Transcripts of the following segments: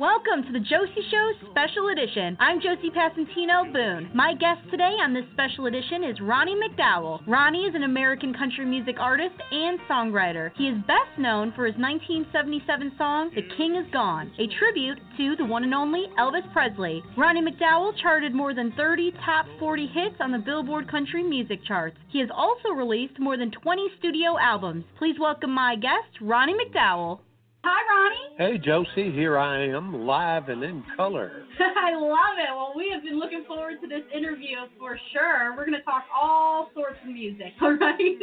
Welcome to the Josie Show Special Edition. I'm Josie Passantino Boone. My guest today on this special edition is Ronnie McDowell. Ronnie is an American country music artist and songwriter. He is best known for his 1977 song, The King Is Gone, a tribute to the one and only Elvis Presley. Ronnie McDowell charted more than 30 top 40 hits on the Billboard Country Music Charts. He has also released more than 20 studio albums. Please welcome my guest, Ronnie McDowell. Hi, Ronnie. Hey, Josie, here I am, live and in color. I love it. Well, we have been looking forward to this interview for sure. We're going to talk all sorts of music, all right?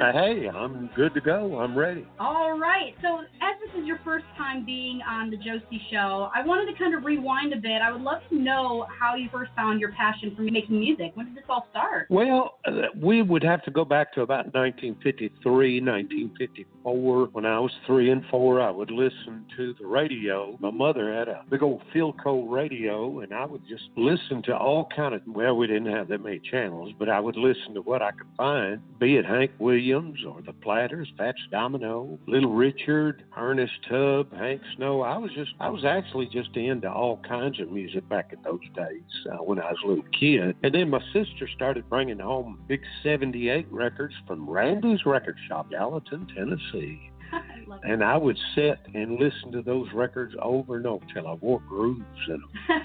Uh, hey, I'm good to go. I'm ready. all right. So, as this is your first time being on the Josie Show, I wanted to kind of rewind a bit. I would love to know how you first found your passion for making music. When did this all start? Well, uh, we would have to go back to about 1953, 1954. When I was three and four, I would listen to the radio. My mother had a big old Philco radio, and I would just listen to all kind of. Well, we didn't have that many channels, but I would listen to what I could find, be it Hank Williams or the Platters, Fats Domino, Little Richard, Ernest Tubb, Hank Snow. I was just, I was actually just into all kinds of music back in those days uh, when I was a little kid. And then my sister started bringing home big 78 records from Randy's Record Shop, Gallatin, Tennessee. I love it. And I would sit and listen to those records over and over till I wore grooves in them.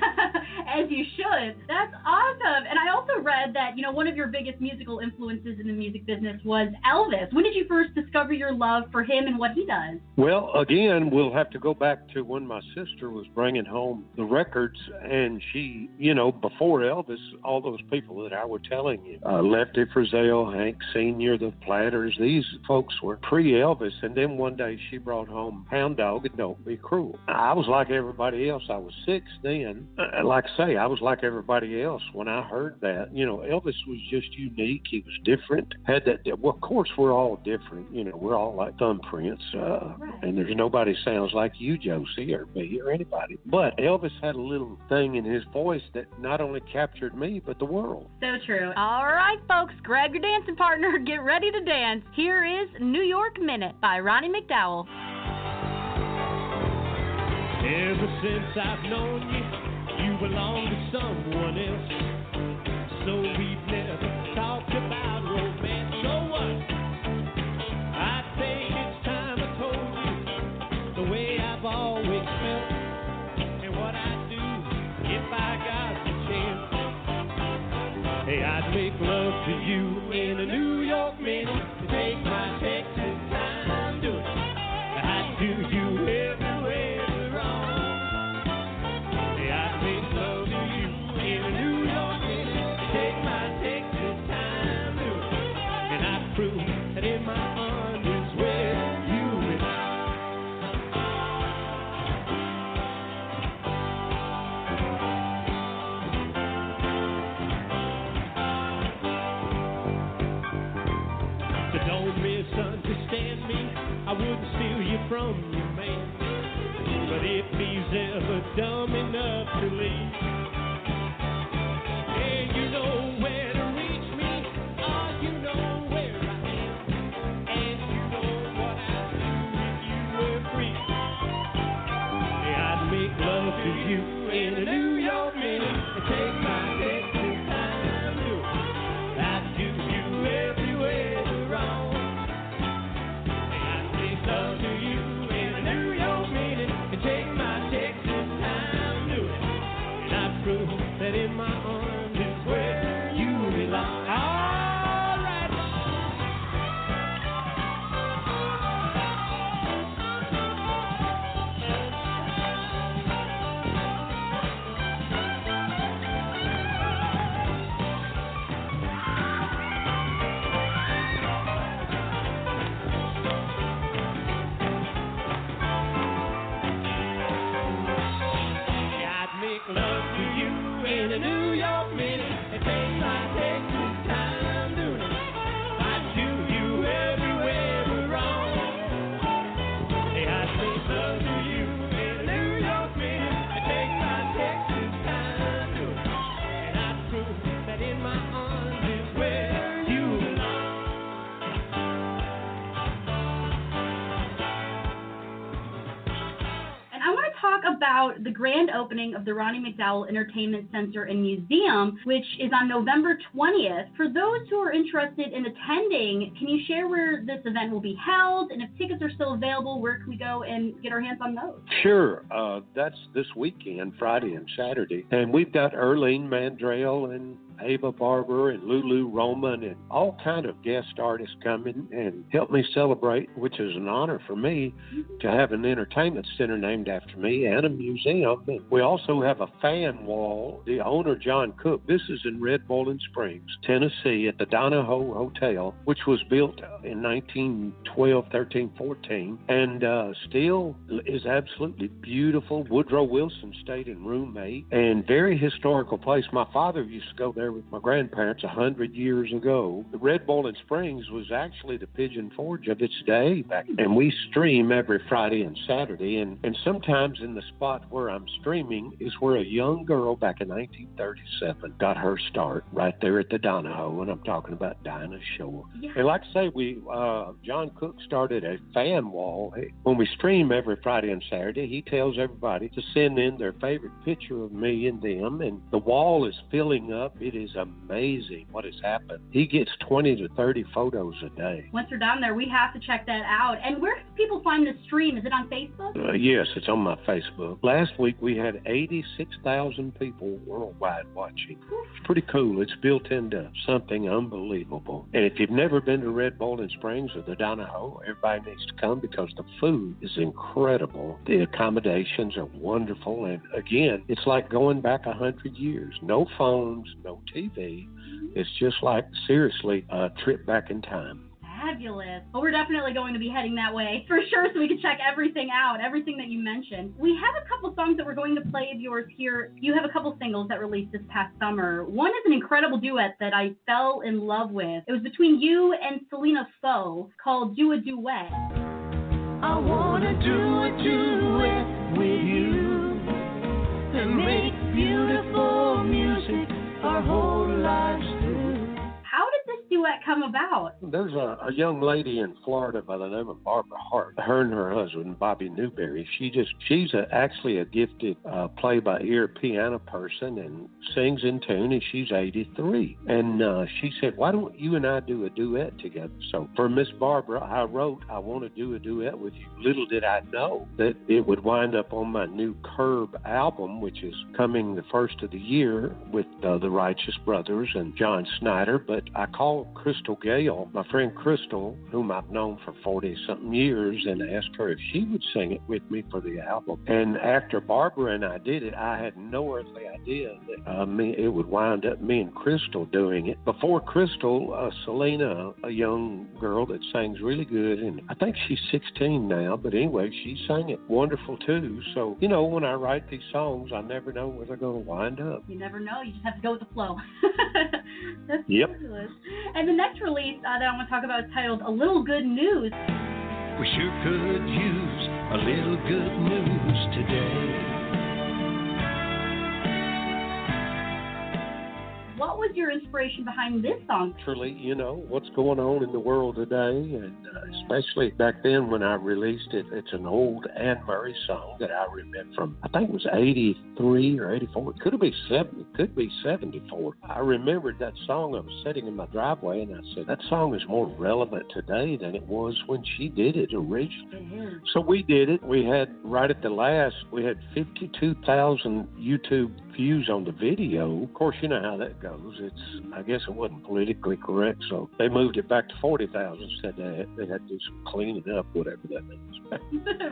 As you should. That's awesome. And I also read that, you know, one of your biggest musical influences in the music business was Elvis. When did you first discover your love for him and what he does? Well, again, we'll have to go back to when my sister was bringing home the records, and she, you know, before Elvis, all those people that I were telling you, uh, Lefty Frizzell, Hank Senior, the Platters, these folks were pre-Elvis, and then one day she brought home a Hound Dog and Don't Be Cruel. I was like everybody else. I was six then. Uh, like I say, I was like everybody else when I heard that. You know, Elvis was just unique. He was different. Had that. Well, of course, we're all different. You know, we're all like thumbprints, uh, and there's nobody sounds like you, Josie, or me, or anybody. But Elvis had a little thing in his voice that not only captured me, but the world. So true. All right, folks, grab your dancing partner. Get ready to dance. Here is New York Minute by Ronnie McDowell. Ever since I've known you, you belong to someone else. So we've never talked about romance. What? I think it's time I told you the way I've always felt and what I'd do if I got the chance. Hey, I'd make love to you in a New York minute. Wouldn't steal you from your man. But if he's ever dumb enough to leave, about the grand opening of the Ronnie McDowell Entertainment Center and Museum, which is on November 20th. For those who are interested in attending, can you share where this event will be held? And if tickets are still available, where can we go and get our hands on those? Sure. Uh, that's this weekend, Friday and Saturday. And we've got Irlene Mandrell and Ava Barber and Lulu Roman and all kind of guest artists coming and help me celebrate, which is an honor for me to have an entertainment center named after me and a museum. And we also have a fan wall. The owner, John Cook, this is in Red Boiling Springs, Tennessee, at the Donoho Hotel, which was built in 1912, 13, 14, and uh, still is absolutely beautiful. Woodrow Wilson stayed in room eight, and very historical place. My father used to go there with my grandparents a hundred years ago. The Red Bull Boiling Springs was actually the Pigeon Forge of its day back, and we stream every Friday and Saturday, and and sometimes in the spot where I'm streaming is where a young girl back in 1937 got her start right there at the Donoho, and I'm talking about Dinah Shore. Yeah. And like I say, we uh, John Cook started a fan wall when we stream every Friday and Saturday. He tells everybody to send in their favorite picture of me and them, and the wall is filling up. It is amazing what has happened. He gets 20 to 30 photos a day. Once we're down there, we have to check that out. And where can people find the stream? Is it on Facebook? Uh, yes, it's on my Facebook. Last week we had 86,000 people worldwide watching. It's pretty cool. It's built into something unbelievable. And if you've never been to Red Boiling Springs or the Donoho, everybody needs to come because the food is incredible. The accommodations are wonderful. And again, it's like going back a hundred years. No phones, no TV. It's just like seriously a trip back in time. Fabulous. Well, we're definitely going to be heading that way for sure so we can check everything out, everything that you mentioned. We have a couple songs that we're going to play of yours here. You have a couple singles that released this past summer. One is an incredible duet that I fell in love with. It was between you and Selena Foe called Do a Duet. I wanna do a duet with you and make beautiful music our whole lives did duet come about? There's a, a young lady in Florida by the name of Barbara Hart. Her and her husband Bobby Newberry. She just she's a, actually a gifted uh, play by ear piano person and sings in tune. And she's 83. And uh, she said, "Why don't you and I do a duet together?" So for Miss Barbara, I wrote, "I want to do a duet with you." Little did I know that it would wind up on my new Curb album, which is coming the first of the year with uh, the Righteous Brothers and John Snyder. But I called Crystal Gayle, my friend Crystal, whom I've known for 40 something years, and asked her if she would sing it with me for the album. And after Barbara and I did it, I had no earthly idea that uh, me, it would wind up me and Crystal doing it. Before Crystal, uh, Selena, a young girl that sings really good, and I think she's 16 now, but anyway, she sang it wonderful too. So, you know, when I write these songs, I never know where they're going to wind up. You never know. You just have to go with the flow. That's Yep. fabulous. And the next release uh, that I want to talk about is titled A Little Good News. We sure could use a little good news today. Your inspiration behind this song? Naturally, you know what's going on in the world today, and uh, especially back then when I released it. It's an old Anne Murray song that I remember from I think it was '83 or '84. It could be seven. It could be '74. I remembered that song. I was sitting in my driveway, and I said that song is more relevant today than it was when she did it originally. So we did it. We had right at the last, we had 52,000 YouTube views on the video. Of course, you know how that goes. It's, I guess it wasn't politically correct, so they moved it back to 40,000. Said they had, they had to do some cleaning up, whatever that means.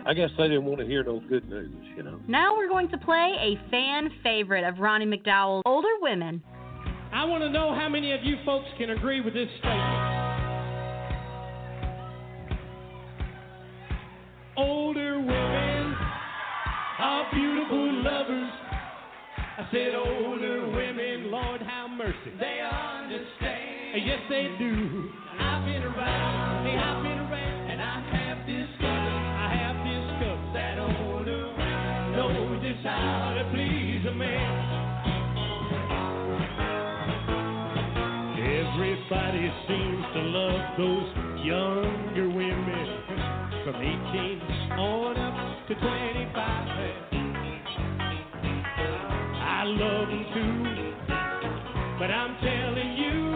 I guess they didn't want to hear no good news, you know. Now we're going to play a fan favorite of Ronnie McDowell's Older Women. I want to know how many of you folks can agree with this statement. Older women are beautiful lovers. I said, older women, Lord have mercy. They understand. Yes, they do. I've been around, hey, I've been around, and I have discovered, I have discovered that older women know just how to please a man. Everybody seems to love those younger women from 18 on up to 25. I love them too. But I'm telling you,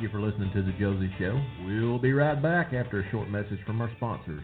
Thank you for listening to The Josie Show. We'll be right back after a short message from our sponsors.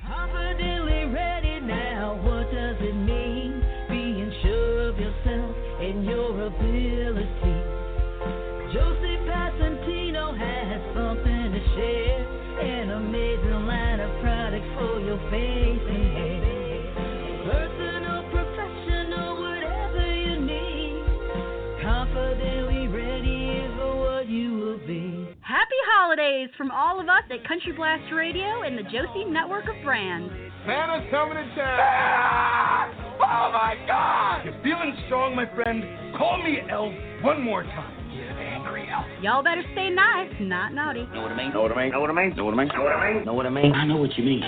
Happy holidays from all of us at Country Blast Radio and the Josie Network of Brands. Santa's coming to town. Oh my God! You're feeling strong, my friend? Call me Elf one more time. Angry Elf. Y'all better stay nice, not naughty. Know what I mean? Know what I mean? Know what I mean? Know what I mean? Know what I mean? Know what I mean? I know what you mean.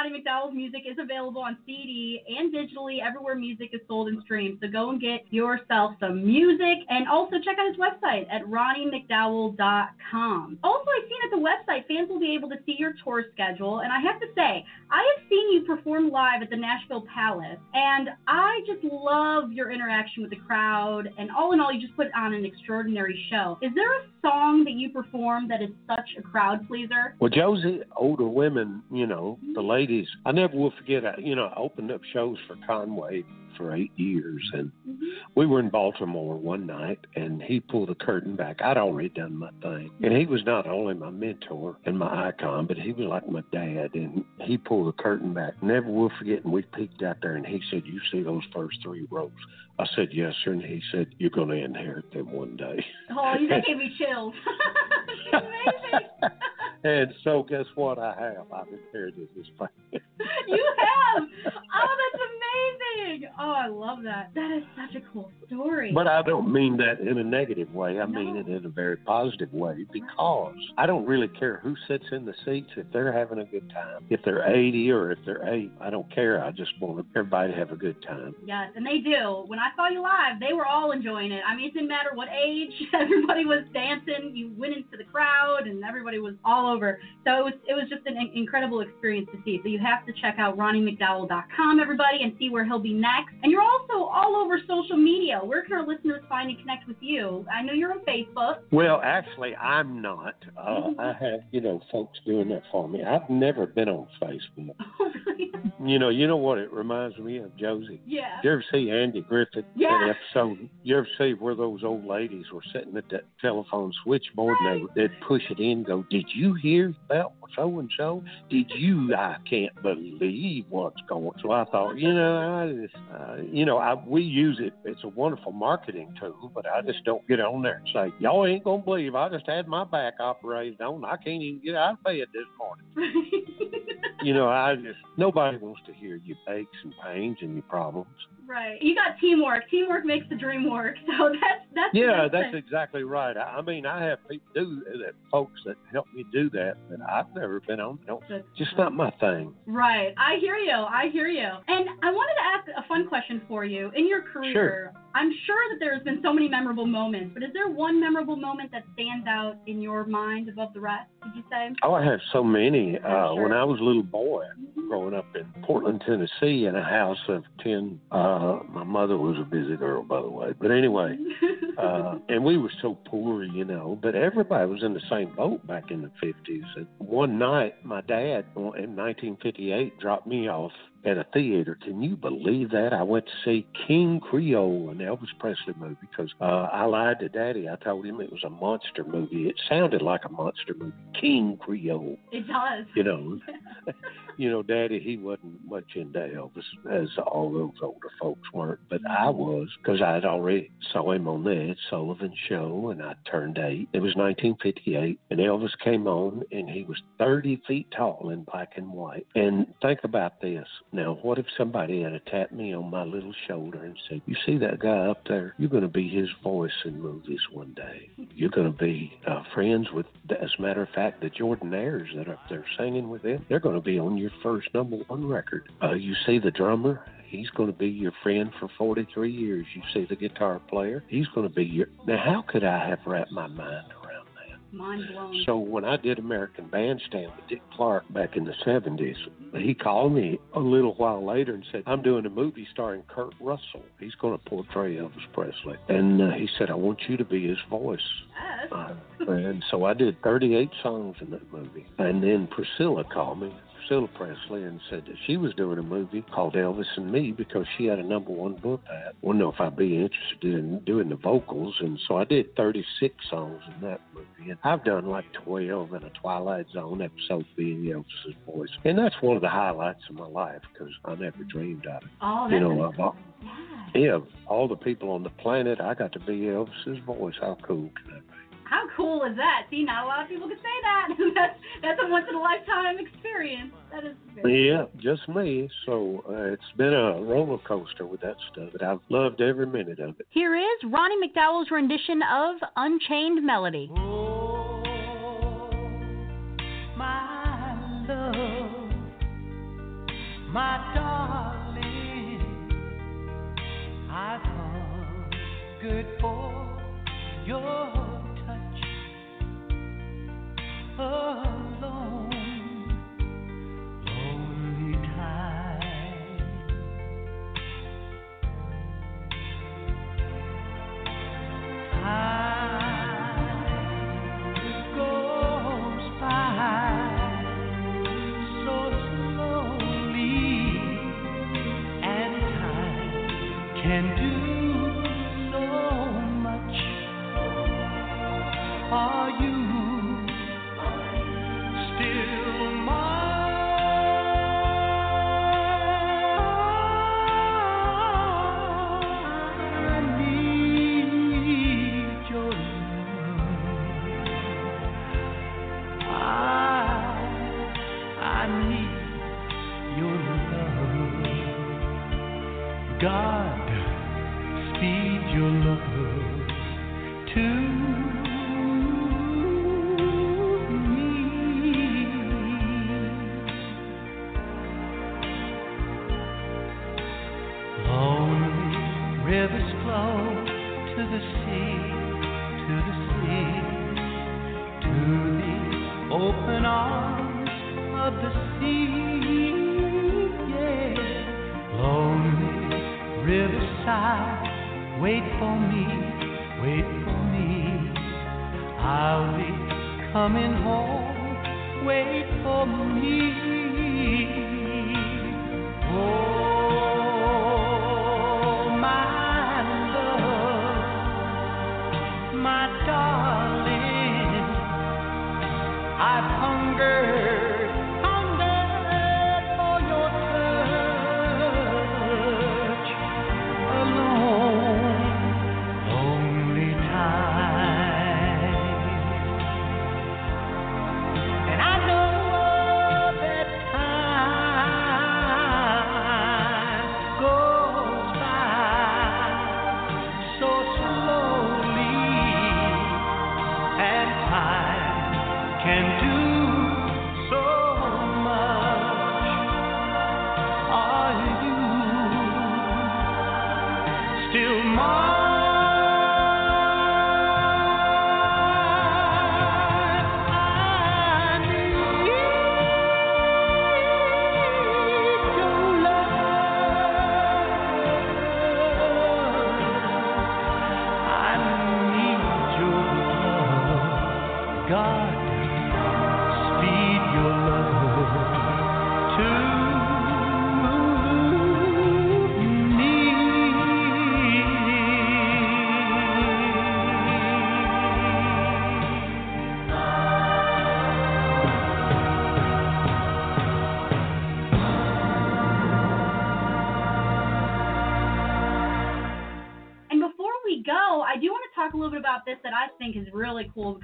Ronnie McDowell's music is available on CD and digitally everywhere music is sold and streamed. So go and get yourself some music and also check out his website at ronniemcdowell.com. Also, I've seen at the website fans will be able to see your tour schedule. And I have to say, I have seen you perform live at the Nashville Palace, and I just love your interaction with the crowd. And all in all, you just put on an extraordinary show. Is there a song that you perform that is such a crowd pleaser? Well, Josie, older women, you know, the mm-hmm. ladies, I never will forget, I, you know, I opened up shows for Conway for eight years, and mm-hmm. we were in Baltimore one night, and he pulled the curtain back. I'd already done my thing, and he was not only my mentor and my icon, but he was like my dad, and he pulled the curtain back. Never will forget, and we peeked out there, and he said, "You see those first three rows?" I said, "Yes, sir," and he said, "You're going to inherit them one day." Oh, that gave me chills. And so, guess what? I have. I've inherited this family. you have. Oh, that's amazing. Oh, I love that. That is such a cool story. But I don't mean that in a negative way. I mean it in a very positive way because I don't really care who sits in the seats if they're having a good time. If they're 80 or if they're 8, I don't care. I just want everybody to have a good time. Yes, and they do. When I saw you live, they were all enjoying it. I mean, it didn't matter what age. Everybody was dancing. You went into the crowd, and everybody was all over. So it was it was just an incredible experience to see. So you have to check out RonnieMcDowell.com, everybody, and see where he'll be next. And you're also all over social media. Where can our listeners find and connect with you? I know you're on Facebook. Well, actually, I'm not. Uh, I have, you know, folks doing that for me. I've never been on Facebook. Oh, really? You know, you know what it reminds me of, Josie. Yeah. You ever see Andy Griffith? Yeah. That episode. You ever see where those old ladies were sitting at that telephone switchboard and they, they'd push it in go, Did you hear about so and so? Did you? I can't believe what's going So I thought, you know, I just, uh, you know, I, we use it. It's a wonderful marketing tool, but I just don't get on there and say, Y'all ain't going to believe I just had my back operated on. I can't even get out of bed this morning. You know, I just, nobody wants to hear your aches and pains and your problems. Right. You got teamwork. Teamwork makes the dream work. So that's that's Yeah, that's thing. exactly right. I, I mean, I have people do that, folks that help me do that, but I've never been on. No, That's- just not my thing. Right. I hear you. I hear you. And I wanted to ask a fun question for you. In your career, I'm sure that there's been so many memorable moments, but is there one memorable moment that stands out in your mind above the rest, did you say? Oh, I have so many. Uh, sure. When I was a little boy, growing up in Portland, Tennessee, in a house of ten. Uh, my mother was a busy girl, by the way. But anyway, uh, and we were so poor, you know. But everybody was in the same boat back in the fifties. And one night, my dad, in 1958, dropped me off at a theater. Can you believe that? I went to see King Creole, an Elvis Presley movie, because uh, I lied to Daddy. I told him it was a monster movie. It sounded like a monster movie. King Creole, It does. you know. you know, Daddy, he wasn't much into Elvis, as all those older folks weren't, but I was, because I'd already saw him on the Ed Sullivan Show, and I turned eight. It was 1958, and Elvis came on, and he was 30 feet tall in black and white. And think about this. Now, what if somebody had tapped me on my little shoulder and said, "You see that guy up there? You're going to be his voice in movies one day. You're going to be uh, friends with, as a matter of fact, the Jordanaires that are up there singing with him. They're going to be on your first number one record. Uh, you see the drummer." He's going to be your friend for 43 years. You see the guitar player. He's going to be your. Now, how could I have wrapped my mind? Mind blown. So when I did American Bandstand with Dick Clark back in the 70s, he called me a little while later and said, I'm doing a movie starring Kurt Russell. He's going to portray Elvis Presley. And uh, he said, I want you to be his voice. Yes. Uh, and so I did 38 songs in that movie. And then Priscilla called me. Priscilla Presley and said that she was doing a movie called Elvis and Me because she had a number one book. Well, know if I'd be interested in doing the vocals, and so I did 36 songs in that movie. And I've done like 12 in a Twilight Zone episode being Elvis's voice, and that's one of the highlights of my life because I never dreamed of it. Oh, you know, of all, yeah. yeah, all the people on the planet, I got to be Elvis's voice. How cool can that be? How cool is that? See, not a lot of people can say that. that's that's a once in a lifetime experience. That is very Yeah, just me. So uh, it's been a roller coaster with that stuff, but I've loved every minute of it. Here is Ronnie McDowell's rendition of Unchained Melody. my love, my darling. I've hungered for your alone, coming home. Wait for me. Oh, my love, my darling, I've hungered.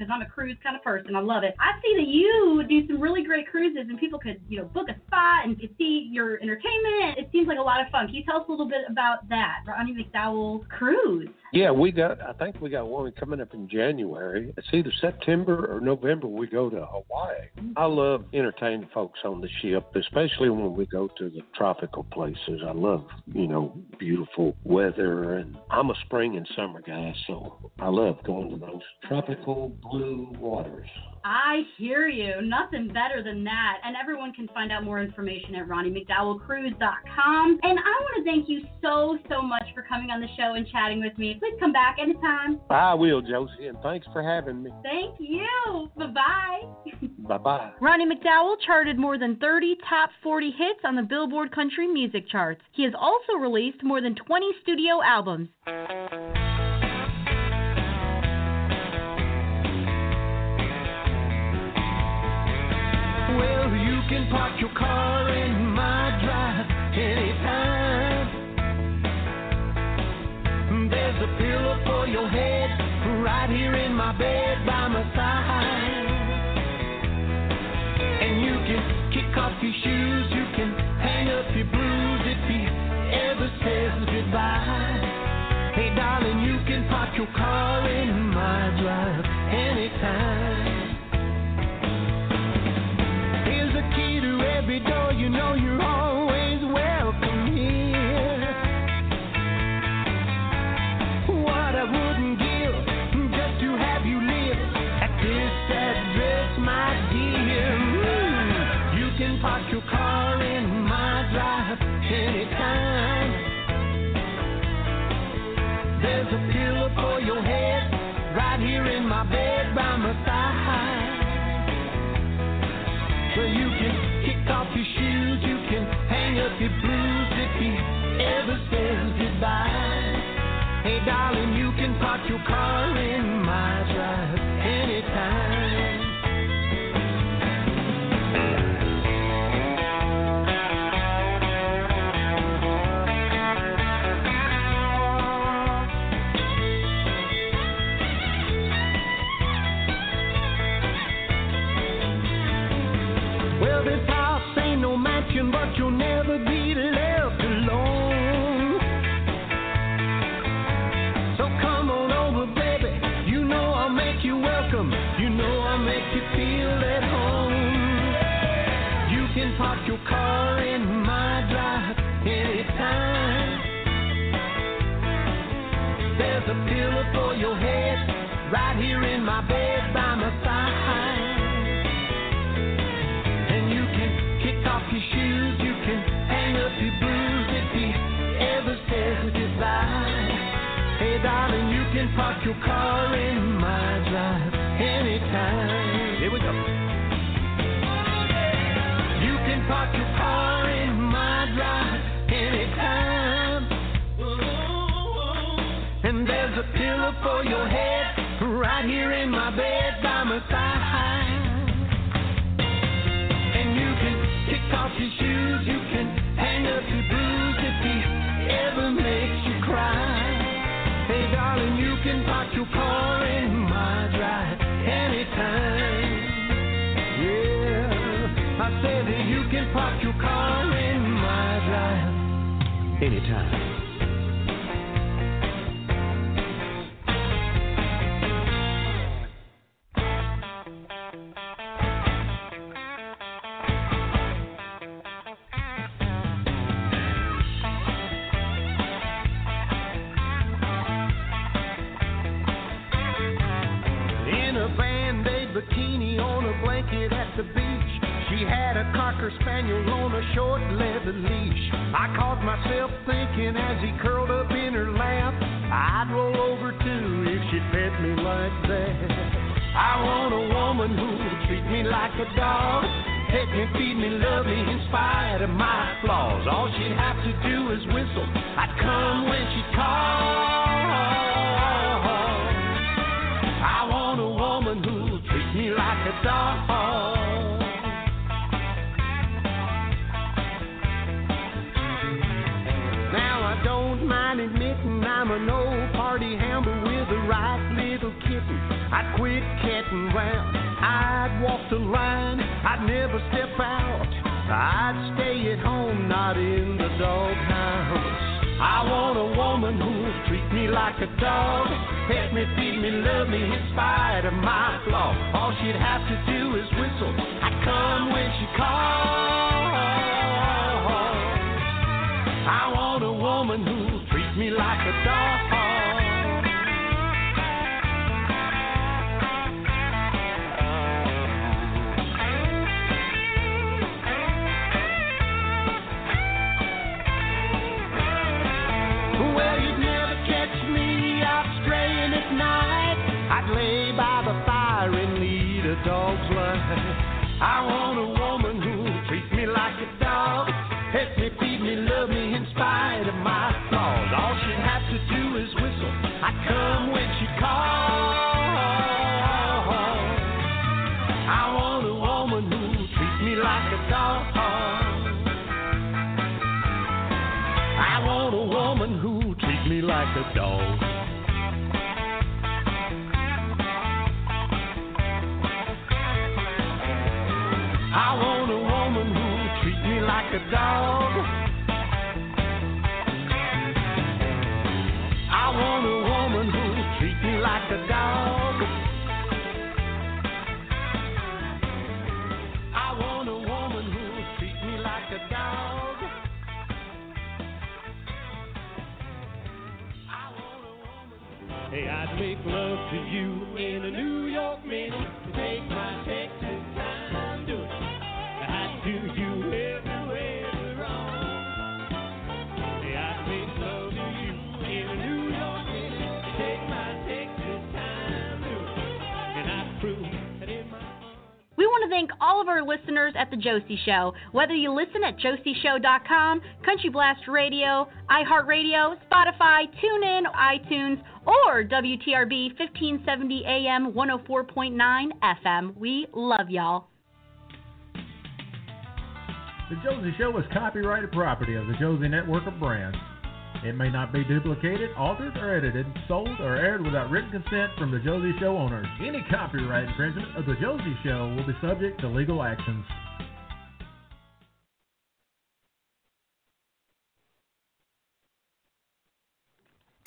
Because I'm a cruise kind of person. I love it. I see that you do some really great cruises and people could, you know, book a spot and could see your entertainment. It seems like a lot of fun. Can you tell us a little bit about that, Ronnie McDowell cruise? Yeah, we got. I think we got one coming up in January. It's either September or November. We go to Hawaii. Mm-hmm. I love entertaining folks on the ship, especially when we go to the tropical places. I love, you know, beautiful weather, and I'm a spring and summer guy, so I love going to those tropical blue waters. I hear you. Nothing better than that. And everyone can find out more information at RonnieMcDowellCruise.com. And I want to thank you so, so much for coming on the show and chatting with me. Please come back anytime. I will, Josie, and thanks for having me. Thank you. Bye bye. Bye bye. Ronnie McDowell charted more than 30 top 40 hits on the Billboard Country Music charts. He has also released more than 20 studio albums. Can park your car in my drive anytime. There's a pillow for your head right here in my bed by my side. And you can kick off your shoes, you can hang up your blues if he ever says goodbye. Hey, darling, you can park your car in you can kick off your shoes, you can hang up your blues if he ever says goodbye. Hey, darling, you can park your car in your shoes, you can hang up your bruise if he ever says who's. Hey, darling, you can park your car in drive don't mind admitting I'm an old party hammer with the right little kitten. I'd quit catting round, I'd walk the line, I'd never step out. I'd stay at home, not in the doghouse. I want a woman who'll treat me like a dog, pet me, feed me, love me in spite of my flaw. All she'd have to do is whistle. I come when she calls. Woman who treats me like a dog. In a New York minute. to Take my Texas thank all of our listeners at The Josie Show. Whether you listen at josieshow.com, Country Blast Radio, iHeartRadio, Spotify, TuneIn, iTunes, or WTRB 1570 AM 104.9 FM. We love y'all. The Josie Show is copyrighted property of the Josie Network of Brands. It may not be duplicated, altered, or edited, sold, or aired without written consent from the Josie Show owners. Any copyright infringement of the Josie Show will be subject to legal actions.